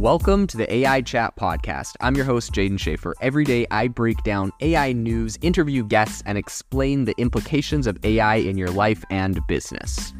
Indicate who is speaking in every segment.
Speaker 1: Welcome to the AI Chat Podcast. I'm your host, Jaeden Schafer. Every day, I break down AI news, interview guests, and explain the implications of AI in your life and business.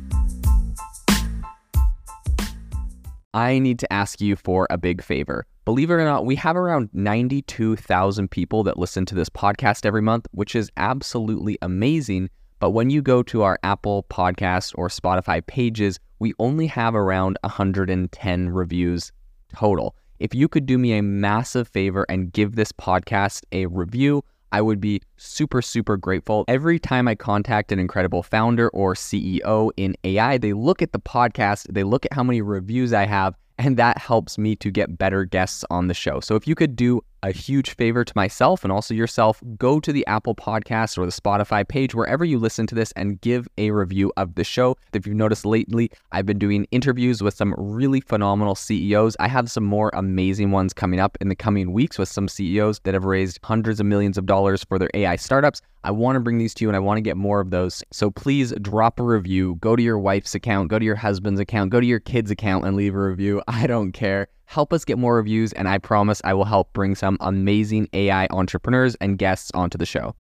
Speaker 1: I need to ask you for a big favor. Believe it or not, we have around 92,000 people that listen to this podcast every month, which is absolutely amazing. But when you go to our Apple Podcast or Spotify pages, we only have around 110 reviews total. If you could do me a massive favor and give this podcast a review, I would be super, super grateful. Every time I contact an incredible founder or CEO in AI, they look at the podcast, they look at how many reviews I have, and that helps me to get better guests on the show. So if you could do a huge favor to myself and also yourself, go to the Apple Podcast or the Spotify page, wherever you listen to this, and give a review of the show. If you've noticed lately, I've been doing interviews with some really phenomenal CEOs. I have some more amazing ones coming up in the coming weeks with some CEOs that have raised hundreds of millions of dollars for their AI startups. I want to bring these to you and I want to get more of those. So please drop a review. Go to your wife's account, go to your husband's account, go to your kid's account and leave a review. I don't care. Help us get more reviews, and I promise I will help bring some amazing AI entrepreneurs and guests onto the show.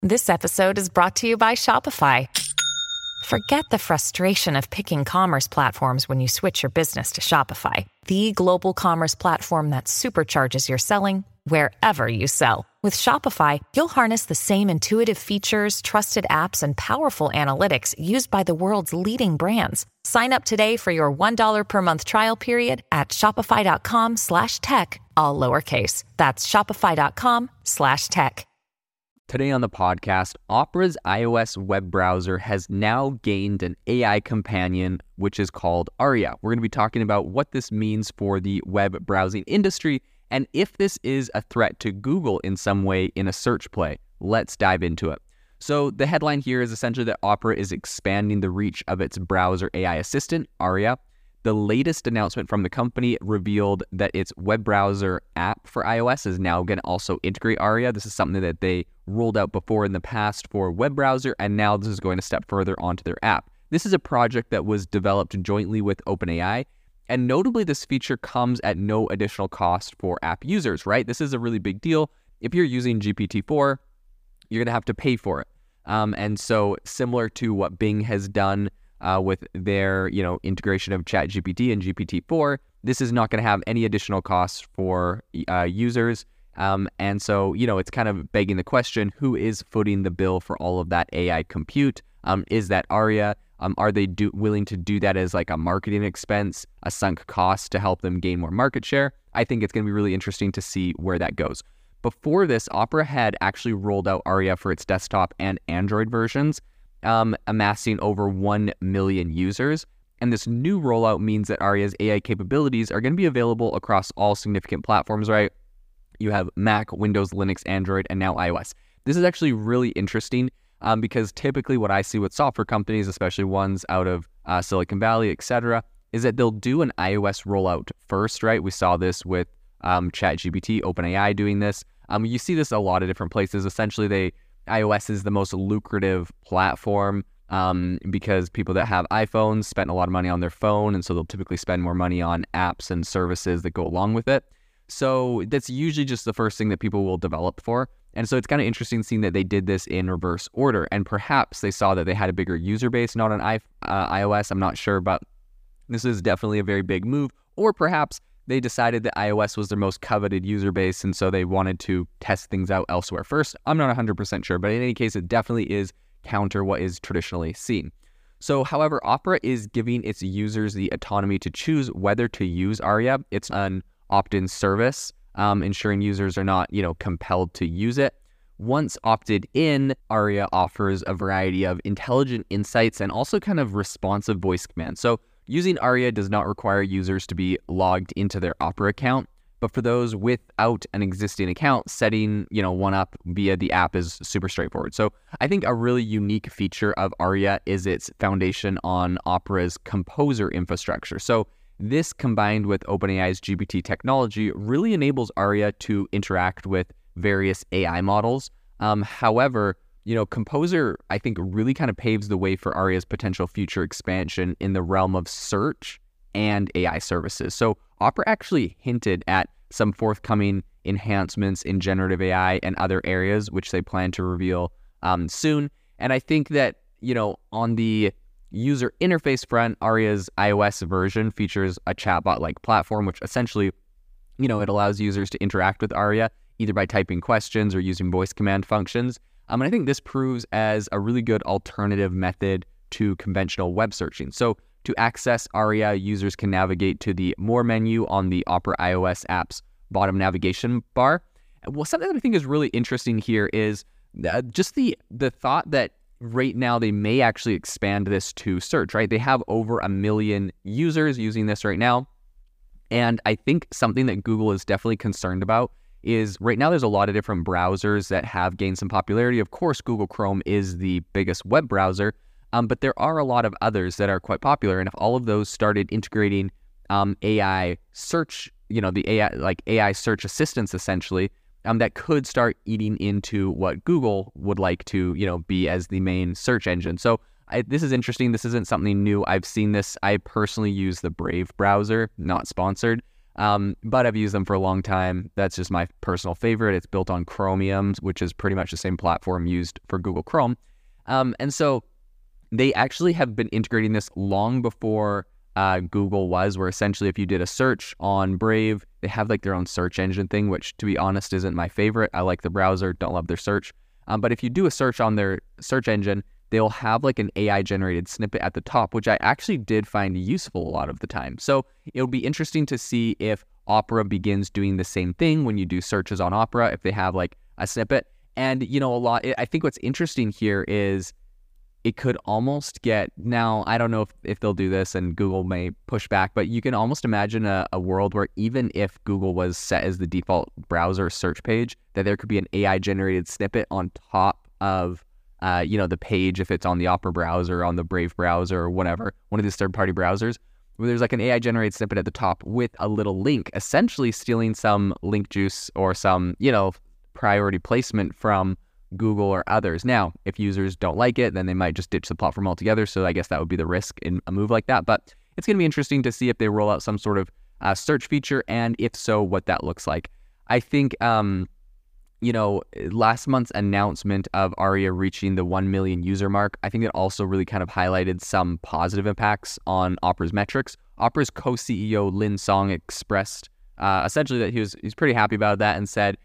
Speaker 2: This episode is brought to you by Shopify. Forget the frustration of picking commerce platforms when you switch your business to Shopify, the global commerce platform that supercharges your selling wherever you sell. With Shopify, you'll harness the same intuitive features, trusted apps, and powerful analytics used by the world's leading brands. Sign up today for your $1 per month trial period at shopify.com slash tech, all lowercase. That's shopify.com slash tech.
Speaker 1: Today on the podcast, Opera's iOS web browser has now gained an AI companion, which is called Aria. We're going to be talking about what this means for the web browsing industry and if this is a threat to Google in some way in a search play. Let's dive into it. So, the headline here is essentially that Opera is expanding the reach of its browser AI assistant, Aria. The latest announcement from the company revealed that its web browser app for iOS is now going to also integrate Aria. This is something that they rolled out before in the past for web browser, and now this is going to step further onto their app. This is a project that was developed jointly with OpenAI, and notably, this feature comes at no additional cost for app users, right? This is a really big deal. If you're using GPT-4, you're going to have to pay for it. Um, and so, similar to what Bing has done uh, with their, you know, integration of ChatGPT and GPT-4, this is not going to have any additional costs for uh, users. Um, and so, you know, it's kind of begging the question: Who is footing the bill for all of that AI compute? Um, is that Aria? Um, are they do, willing to do that as like a marketing expense, a sunk cost to help them gain more market share? I think it's going to be really interesting to see where that goes. Before this, Opera had actually rolled out Aria for its desktop and Android versions, um, amassing over 1 million users. And this new rollout means that Aria's AI capabilities are going to be available across all significant platforms, right? You have Mac, Windows, Linux, Android, and now iOS. This is actually really interesting um, because typically what I see with software companies, especially ones out of uh, Silicon Valley, et cetera, is that they'll do an iOS rollout first, right? We saw this with um, ChatGPT, OpenAI doing this. Um, you see this a lot of different places. Essentially, they iOS is the most lucrative platform um, because people that have iPhones spend a lot of money on their phone, and so they'll typically spend more money on apps and services that go along with it. So that's usually just the first thing that people will develop for. And so it's kind of interesting seeing that they did this in reverse order. And perhaps they saw that they had a bigger user base, not on I, uh, iOS. I'm not sure, but this is definitely a very big move. Or perhaps they decided that iOS was their most coveted user base. And so they wanted to test things out elsewhere first. I'm not 100% sure, but in any case, it definitely is counter what is traditionally seen. So, however, Opera is giving its users the autonomy to choose whether to use Aria. It's an opt in service um, ensuring users are not, you know, compelled to use it. Once opted in, Aria offers a variety of intelligent insights and also kind of responsive voice commands. So using Aria does not require users to be logged into their Opera account, but for those without an existing account, setting, you know, one up via the app is super straightforward. So I think a really unique feature of Aria is its foundation on Opera's composer infrastructure. So this combined with OpenAI's GPT technology really enables Aria to interact with various AI models. Um, however, you know, Composer, I think, really kind of paves the way for Aria's potential future expansion in the realm of search and AI services. So Opera actually hinted at some forthcoming enhancements in generative AI and other areas, which they plan to reveal um, soon. And I think that, you know, on the user interface front, Aria's iOS version features a chatbot like platform, which essentially, you know, it allows users to interact with Aria either by typing questions or using voice command functions. Um, and I think this proves as a really good alternative method to conventional web searching. So to access Aria, users can navigate to the More menu on the Opera iOS app's bottom navigation bar. Well, something that I think is really interesting here is uh, just the the thought that right now they may actually expand this to search. Right, they have over a million users using this right now, and I think something that Google is definitely concerned about is right now there's a lot of different browsers that have gained some popularity. Of course, Google Chrome is the biggest web browser, um, but there are a lot of others that are quite popular. And if all of those started integrating um, AI search, you know, the AI like AI search assistants essentially, um, that could start eating into what Google would like to, you know, be as the main search engine. So I, this is interesting. This isn't something new. I've seen this. I personally use the Brave browser, not sponsored, um, but I've used them for a long time. That's just my personal favorite. It's built on Chromium, which is pretty much the same platform used for Google Chrome. Um, and so they actually have been integrating this long before uh, Google was, where essentially if you did a search on Brave, they have like their own search engine thing, which to be honest isn't my favorite. I like the browser, don't love their search. Um, but if you do a search on their search engine, they'll have like an AI generated snippet at the top, which I actually did find useful a lot of the time. So it'll be interesting to see if Opera begins doing the same thing when you do searches on Opera, if they have like a snippet. And, you know, a lot, I think what's interesting here is it could almost get now i don't know if, if they'll do this and google may push back but you can almost imagine a, a world where even if google was set as the default browser search page that there could be an ai generated snippet on top of uh, you know the page if it's on the opera browser on the brave browser or whatever one of these third party browsers where there's like an ai generated snippet at the top with a little link essentially stealing some link juice or some you know priority placement from Google, or others. Now, if users don't like it, then they might just ditch the platform altogether. So I guess that would be the risk in a move like that. But it's going to be interesting to see if they roll out some sort of uh, search feature, and if so, what that looks like. I think, um, you know, last month's announcement of Aria reaching the 1 million user mark, I think it also really kind of highlighted some positive impacts on Opera's metrics. Opera's co CEO Lin Song expressed uh, essentially that he was he's pretty happy about that and said,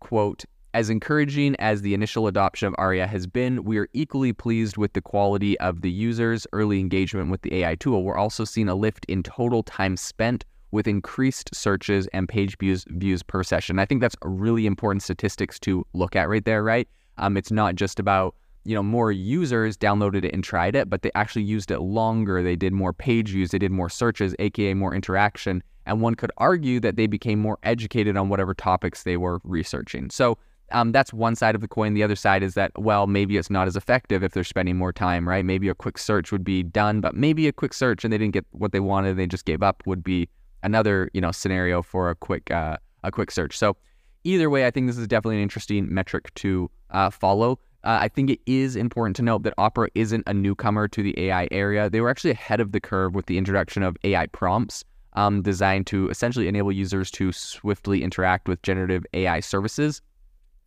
Speaker 1: quote, as encouraging as the initial adoption of ARIA has been, we are equally pleased with the quality of the users' early engagement with the AI tool. We're also seeing a lift in total time spent with increased searches and page views, views per session. I think that's a really important statistics to look at right there, right? Um, it's not just about you know more users downloaded it and tried it, but they actually used it longer. They did more page views, they did more searches, aka more interaction. And one could argue that they became more educated on whatever topics they were researching. So um, that's one side of the coin. The other side is that, well, maybe it's not as effective if they're spending more time, right? Maybe a quick search would be done, but maybe a quick search and they didn't get what they wanted, and they just gave up would be another, you know, scenario for a quick, uh, a quick search. So either way, I think this is definitely an interesting metric to uh, follow. Uh, I think it is important to note that Opera isn't a newcomer to the AI area. They were actually ahead of the curve with the introduction of AI prompts um, designed to essentially enable users to swiftly interact with generative AI services.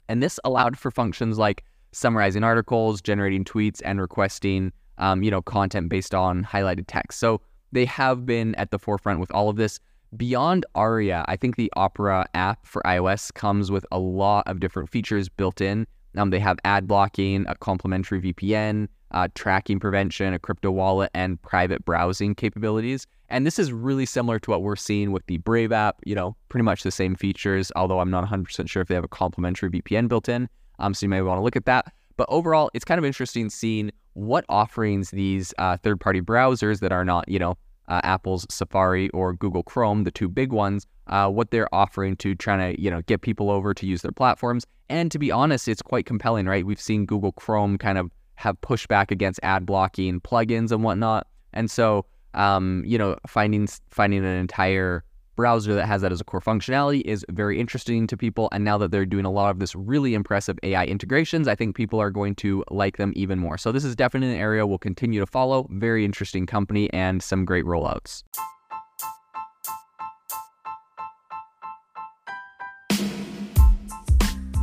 Speaker 1: And this allowed for functions like summarizing articles, generating tweets, and requesting, um, you know, content based on highlighted text. So they have been at the forefront with all of this. Beyond Aria, I think the Opera app for iOS comes with a lot of different features built in. Um, they have ad blocking, a complementary VPN, uh, tracking prevention, a crypto wallet, and private browsing capabilities. And this is really similar to what we're seeing with the Brave app, you know, pretty much the same features, although I'm not 100% sure if they have a complementary VPN built in. Um, so you may want to look at that. But overall, it's kind of interesting seeing what offerings these uh, third party browsers that are not, you know, uh, Apple's Safari or Google Chrome, the two big ones, uh, what they're offering to trying to, you know, get people over to use their platforms. And to be honest, it's quite compelling, right? We've seen Google Chrome kind of have pushback against ad blocking plugins and whatnot. And so um, you know, finding finding an entire browser that has that as a core functionality is very interesting to people. And now that they're doing a lot of this really impressive AI integrations, I think people are going to like them even more. So this is definitely an area we'll continue to follow. Very interesting company and some great rollouts.